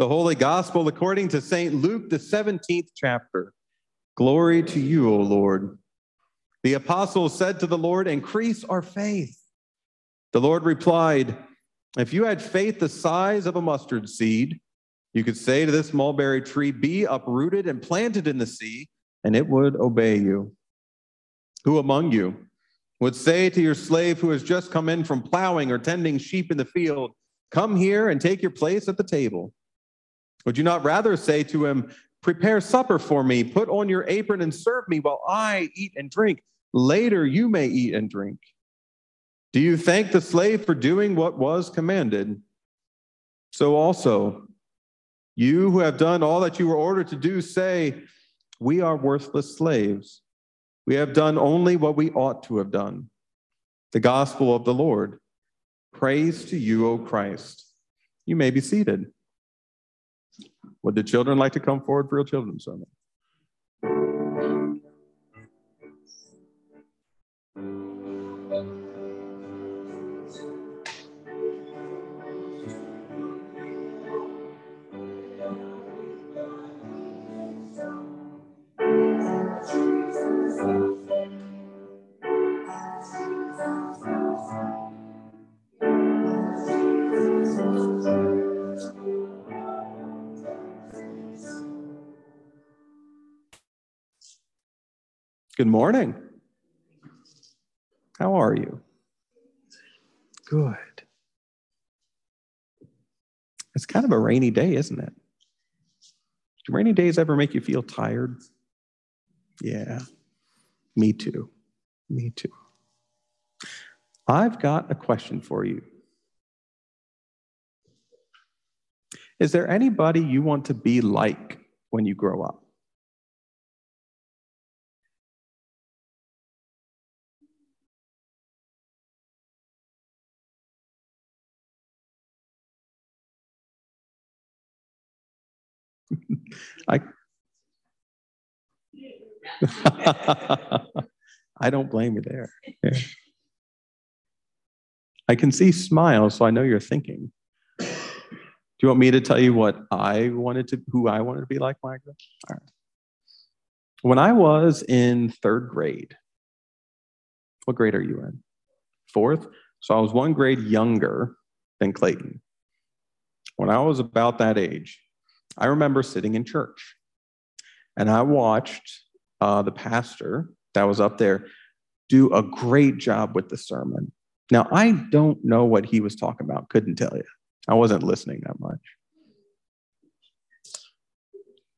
The Holy Gospel according to St. Luke, the 17th chapter. Glory to you, O Lord. The apostles said to the Lord, Increase our faith. The Lord replied, If you had faith the size of a mustard seed, you could say to this mulberry tree, Be uprooted and planted in the sea, and it would obey you. Who among you would say to your slave who has just come in from plowing or tending sheep in the field, Come here and take your place at the table? Would you not rather say to him, Prepare supper for me, put on your apron and serve me while I eat and drink? Later you may eat and drink. Do you thank the slave for doing what was commanded? So also, you who have done all that you were ordered to do, say, We are worthless slaves. We have done only what we ought to have done. The gospel of the Lord. Praise to you, O Christ. You may be seated. Would the children like to come forward for a children's sermon? Good morning. How are you? Good. It's kind of a rainy day, isn't it? Do rainy days ever make you feel tired? Yeah, me too. Me too. I've got a question for you. Is there anybody you want to be like when you grow up? I I don't blame you there. I can see smiles, so I know you're thinking. Do you want me to tell you what I wanted to, who I wanted to be like up? All right. When I was in third grade, what grade are you in? Fourth? So I was one grade younger than Clayton. When I was about that age, I remember sitting in church and I watched uh, the pastor that was up there do a great job with the sermon. Now, I don't know what he was talking about, couldn't tell you. I wasn't listening that much.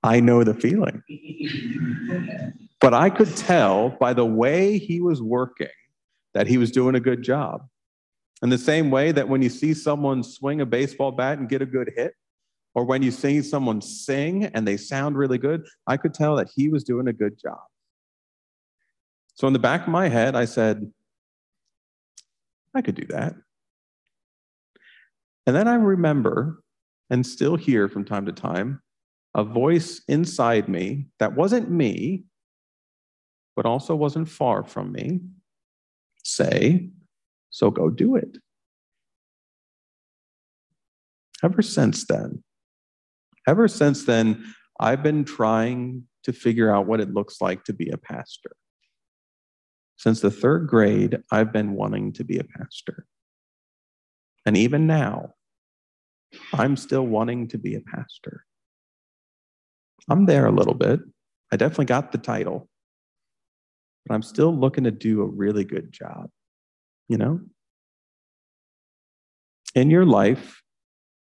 I know the feeling. but I could tell by the way he was working that he was doing a good job. In the same way that when you see someone swing a baseball bat and get a good hit, or when you see someone sing and they sound really good, I could tell that he was doing a good job. So in the back of my head, I said, I could do that. And then I remember and still hear from time to time a voice inside me that wasn't me, but also wasn't far from me say, So go do it. Ever since then, ever since then, I've been trying to figure out what it looks like to be a pastor. Since the third grade, I've been wanting to be a pastor. And even now, I'm still wanting to be a pastor. I'm there a little bit. I definitely got the title, but I'm still looking to do a really good job, you know? In your life,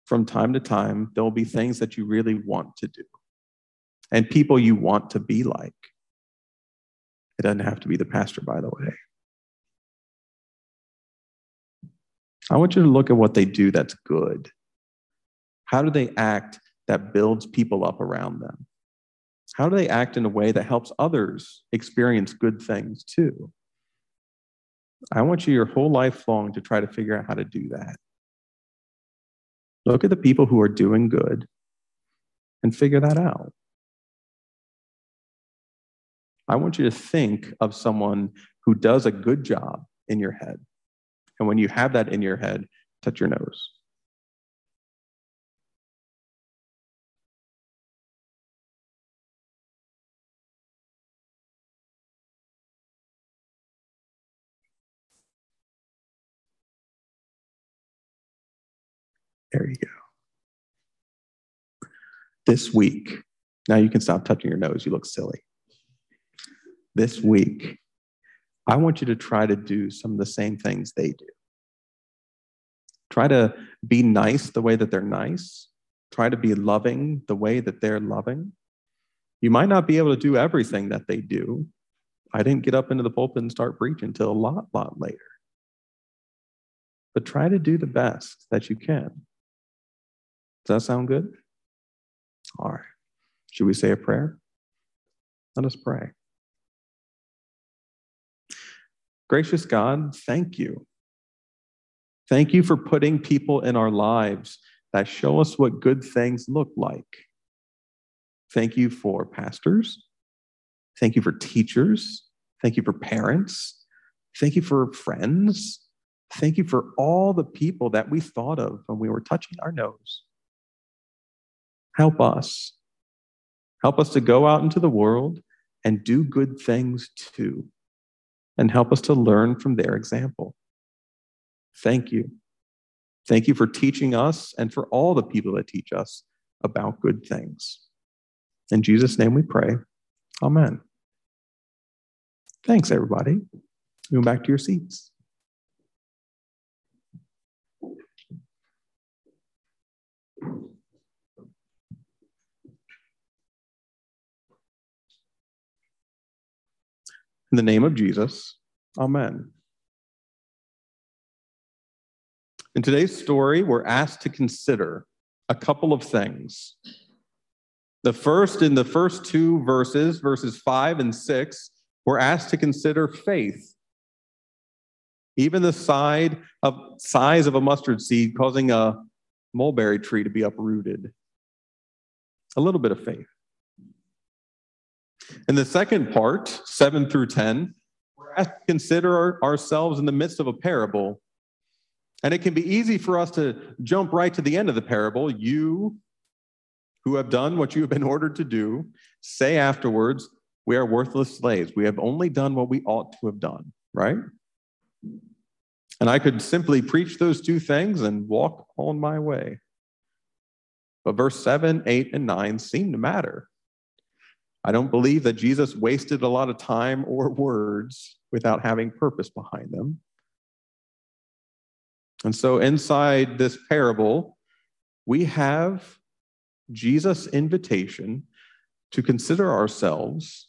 from time to time, there will be things that you really want to do and people you want to be like. It doesn't have to be the pastor, by the way. I want you to look at what they do that's good. How do they act that builds people up around them? How do they act in a way that helps others experience good things too? I want you your whole life long to try to figure out how to do that. Look at the people who are doing good and figure that out. I want you to think of someone who does a good job in your head. And when you have that in your head, touch your nose. There you go. This week, now you can stop touching your nose. You look silly. This week, I want you to try to do some of the same things they do. Try to be nice the way that they're nice. Try to be loving the way that they're loving. You might not be able to do everything that they do. I didn't get up into the pulpit and start preaching until a lot, lot later. But try to do the best that you can. Does that sound good? All right. Should we say a prayer? Let us pray. Gracious God, thank you. Thank you for putting people in our lives that show us what good things look like. Thank you for pastors. Thank you for teachers. Thank you for parents. Thank you for friends. Thank you for all the people that we thought of when we were touching our nose. Help us. Help us to go out into the world and do good things too. And help us to learn from their example. Thank you. Thank you for teaching us and for all the people that teach us about good things. In Jesus' name we pray. Amen. Thanks, everybody. Move back to your seats. In the name of Jesus, Amen. In today's story, we're asked to consider a couple of things. The first, in the first two verses, verses five and six, we're asked to consider faith. Even the side of, size of a mustard seed causing a mulberry tree to be uprooted. A little bit of faith. In the second part, 7 through 10, we're asked to consider ourselves in the midst of a parable. And it can be easy for us to jump right to the end of the parable. You who have done what you have been ordered to do, say afterwards, We are worthless slaves. We have only done what we ought to have done, right? And I could simply preach those two things and walk on my way. But verse 7, 8, and 9 seem to matter. I don't believe that Jesus wasted a lot of time or words without having purpose behind them. And so, inside this parable, we have Jesus' invitation to consider ourselves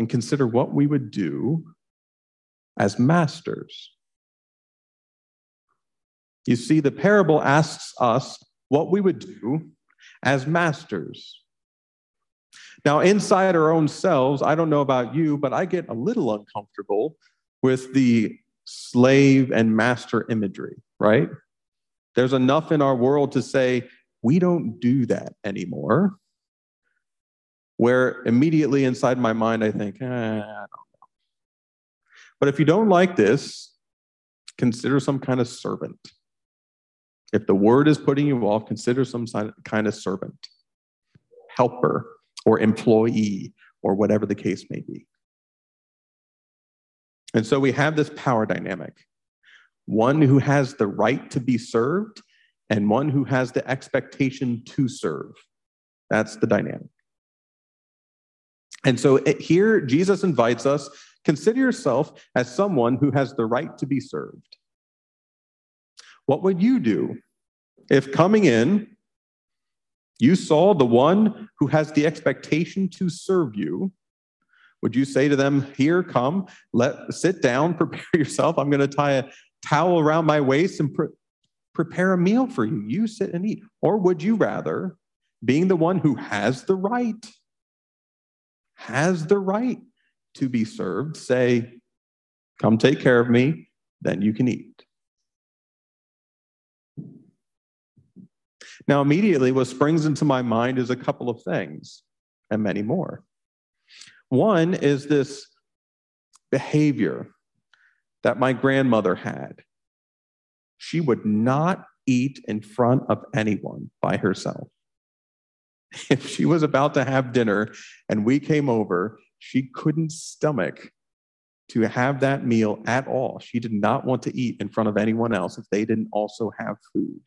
and consider what we would do as masters. You see, the parable asks us what we would do as masters. Now, inside our own selves, I don't know about you, but I get a little uncomfortable with the slave and master imagery, right? There's enough in our world to say, we don't do that anymore. Where immediately inside my mind, I think, eh, I don't know. But if you don't like this, consider some kind of servant. If the word is putting you off, consider some kind of servant, helper, or employee or whatever the case may be. And so we have this power dynamic one who has the right to be served and one who has the expectation to serve. That's the dynamic. And so here, Jesus invites us consider yourself as someone who has the right to be served. What would you do if coming in, you saw the one who has the expectation to serve you. Would you say to them, Here, come, let sit down, prepare yourself. I'm going to tie a towel around my waist and pre- prepare a meal for you. You sit and eat. Or would you rather, being the one who has the right, has the right to be served, say, Come take care of me, then you can eat? Now, immediately, what springs into my mind is a couple of things and many more. One is this behavior that my grandmother had. She would not eat in front of anyone by herself. If she was about to have dinner and we came over, she couldn't stomach to have that meal at all. She did not want to eat in front of anyone else if they didn't also have food.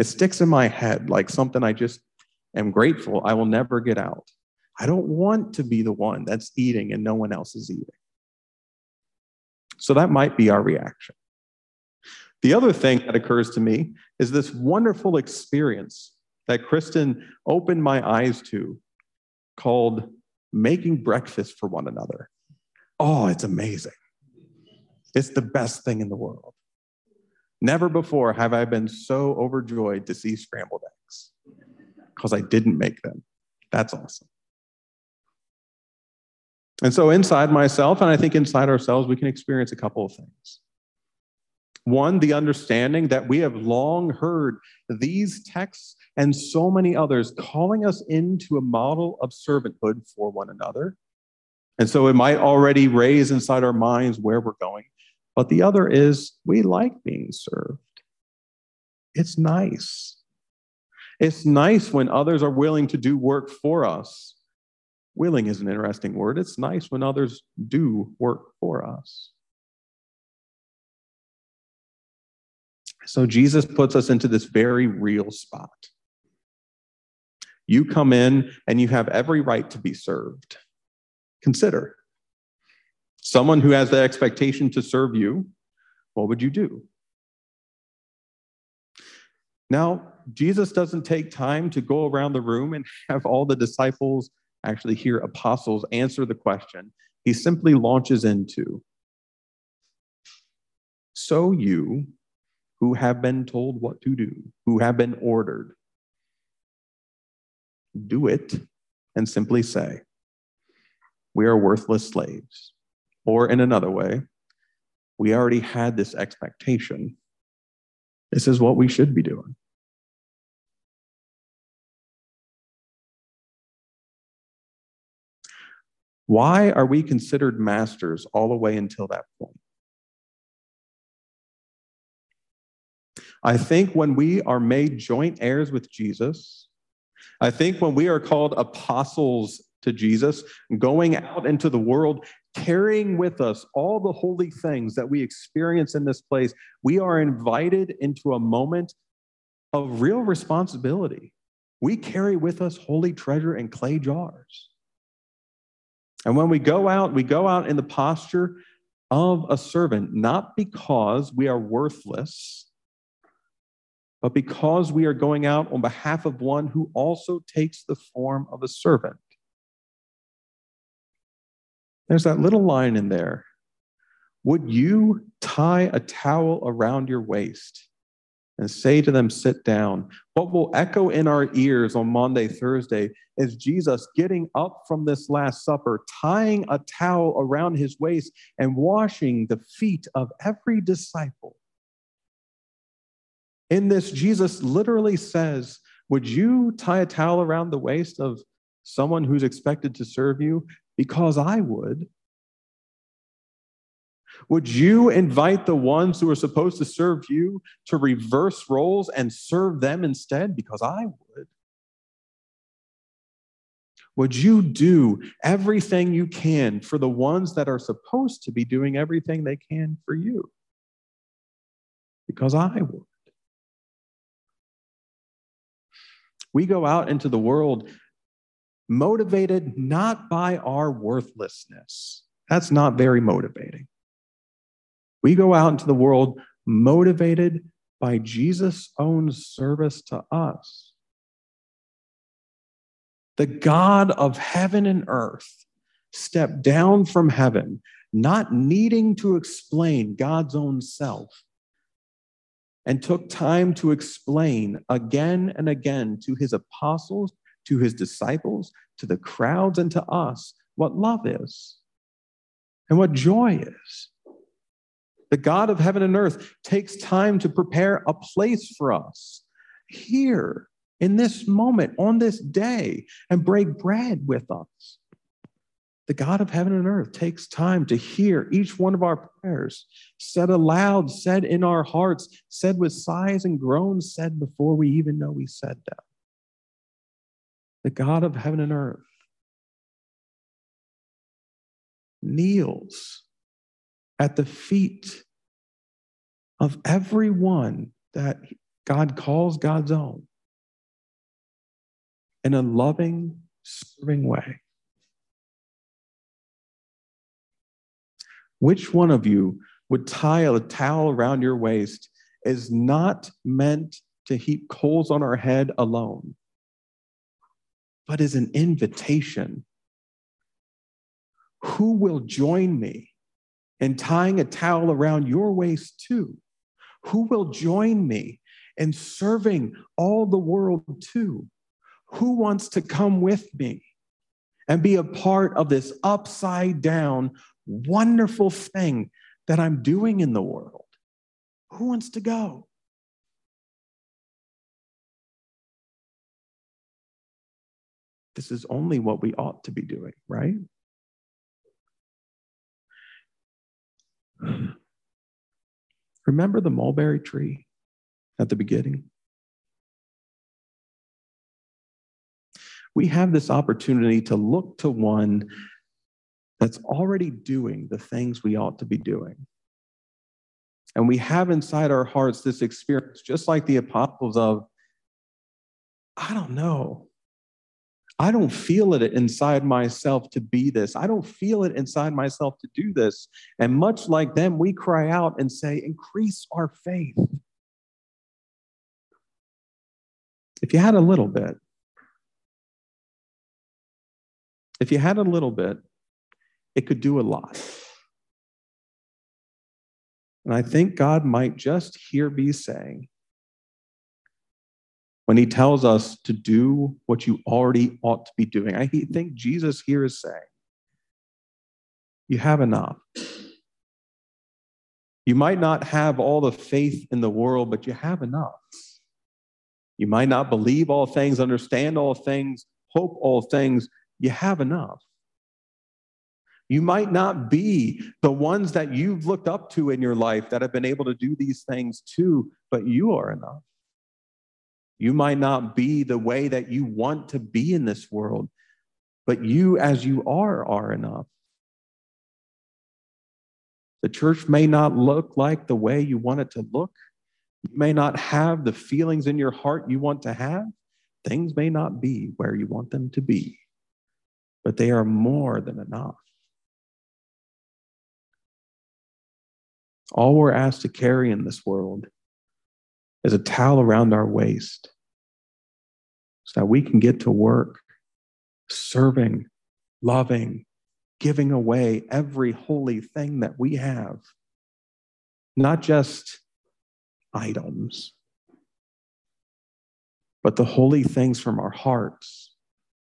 It sticks in my head like something I just am grateful I will never get out. I don't want to be the one that's eating and no one else is eating. So that might be our reaction. The other thing that occurs to me is this wonderful experience that Kristen opened my eyes to called making breakfast for one another. Oh, it's amazing. It's the best thing in the world. Never before have I been so overjoyed to see scrambled eggs because I didn't make them. That's awesome. And so, inside myself, and I think inside ourselves, we can experience a couple of things. One, the understanding that we have long heard these texts and so many others calling us into a model of servanthood for one another. And so it might already raise inside our minds where we're going. But the other is we like being served. It's nice. It's nice when others are willing to do work for us. Willing is an interesting word. It's nice when others do work for us. So Jesus puts us into this very real spot. You come in and you have every right to be served. Consider someone who has the expectation to serve you, what would you do? Now, Jesus doesn't take time to go around the room and have all the disciples, actually, hear apostles answer the question. He simply launches into So you who have been told what to do, who have been ordered. Do it and simply say, We are worthless slaves. Or in another way, we already had this expectation. This is what we should be doing. Why are we considered masters all the way until that point? I think when we are made joint heirs with Jesus, I think when we are called apostles to Jesus, going out into the world, carrying with us all the holy things that we experience in this place, we are invited into a moment of real responsibility. We carry with us holy treasure in clay jars. And when we go out, we go out in the posture of a servant, not because we are worthless, but because we are going out on behalf of one who also takes the form of a servant. There's that little line in there. Would you tie a towel around your waist and say to them, Sit down? What will echo in our ears on Maundy, Thursday is Jesus getting up from this Last Supper, tying a towel around his waist and washing the feet of every disciple in this, Jesus literally says, Would you tie a towel around the waist of someone who's expected to serve you? Because I would. Would you invite the ones who are supposed to serve you to reverse roles and serve them instead? Because I would. Would you do everything you can for the ones that are supposed to be doing everything they can for you? Because I would. We go out into the world motivated not by our worthlessness. That's not very motivating. We go out into the world motivated by Jesus' own service to us. The God of heaven and earth stepped down from heaven, not needing to explain God's own self, and took time to explain again and again to his apostles, to his disciples, to the crowds, and to us what love is and what joy is. The God of heaven and earth takes time to prepare a place for us here in this moment, on this day, and break bread with us the God of heaven and earth takes time to hear each one of our prayers, said aloud, said in our hearts, said with sighs and groans, said before we even know we said them. The God of heaven and earth kneels at the feet of everyone that God calls God's own in a loving, serving way. Which one of you would tie a towel around your waist is not meant to heap coals on our head alone, but is an invitation. Who will join me in tying a towel around your waist too? Who will join me in serving all the world too? Who wants to come with me and be a part of this upside down, wonderful thing that I'm doing in the world? Who wants to go? This is only what we ought to be doing, right? Remember the mulberry tree at the beginning? We have this opportunity to look to one that's already doing the things we ought to be doing. And we have inside our hearts this experience, just like the apostles of, I don't know. I don't feel it inside myself to be this. I don't feel it inside myself to do this. And much like them, we cry out and say, increase our faith. If you had a little bit, if you had a little bit, it could do a lot. And I think God might just here be saying, when he tells us to do what you already ought to be doing, I think Jesus here is saying, you have enough. You might not have all the faith in the world, but you have enough. You might not believe all things, understand all things, hope all things. You have enough. You might not be the ones that you've looked up to in your life that have been able to do these things too, but you are enough. You might not be the way that you want to be in this world, but you, as you are, are enough. The church may not look like the way you want it to look. You may not have the feelings in your heart you want to have. Things may not be where you want them to be, but they are more than enough. All we're asked to carry in this world is a towel around our waist so that we can get to work serving, loving, giving away every holy thing that we have, not just items, but the holy things from our hearts,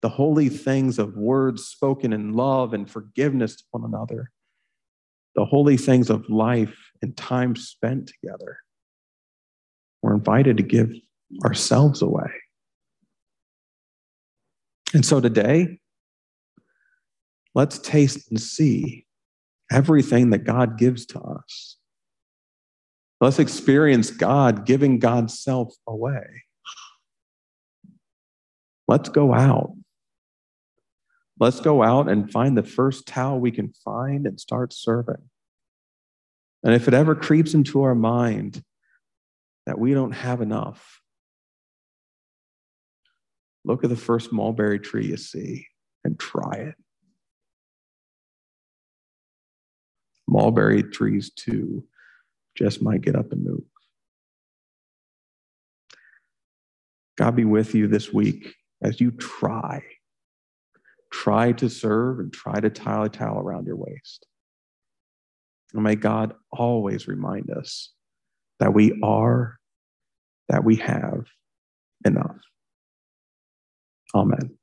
the holy things of words spoken in love and forgiveness to one another the holy things of life and time spent together. We're invited to give ourselves away. And so today, let's taste and see everything that God gives to us. Let's experience God giving God's self away. Let's go out Let's go out and find the first towel we can find and start serving. And if it ever creeps into our mind that we don't have enough, look at the first mulberry tree you see and try it. Mulberry trees, too, just might get up and move. God be with you this week as you try Try to serve and try to tie a towel around your waist. And may God always remind us that we are, that we have enough. Amen.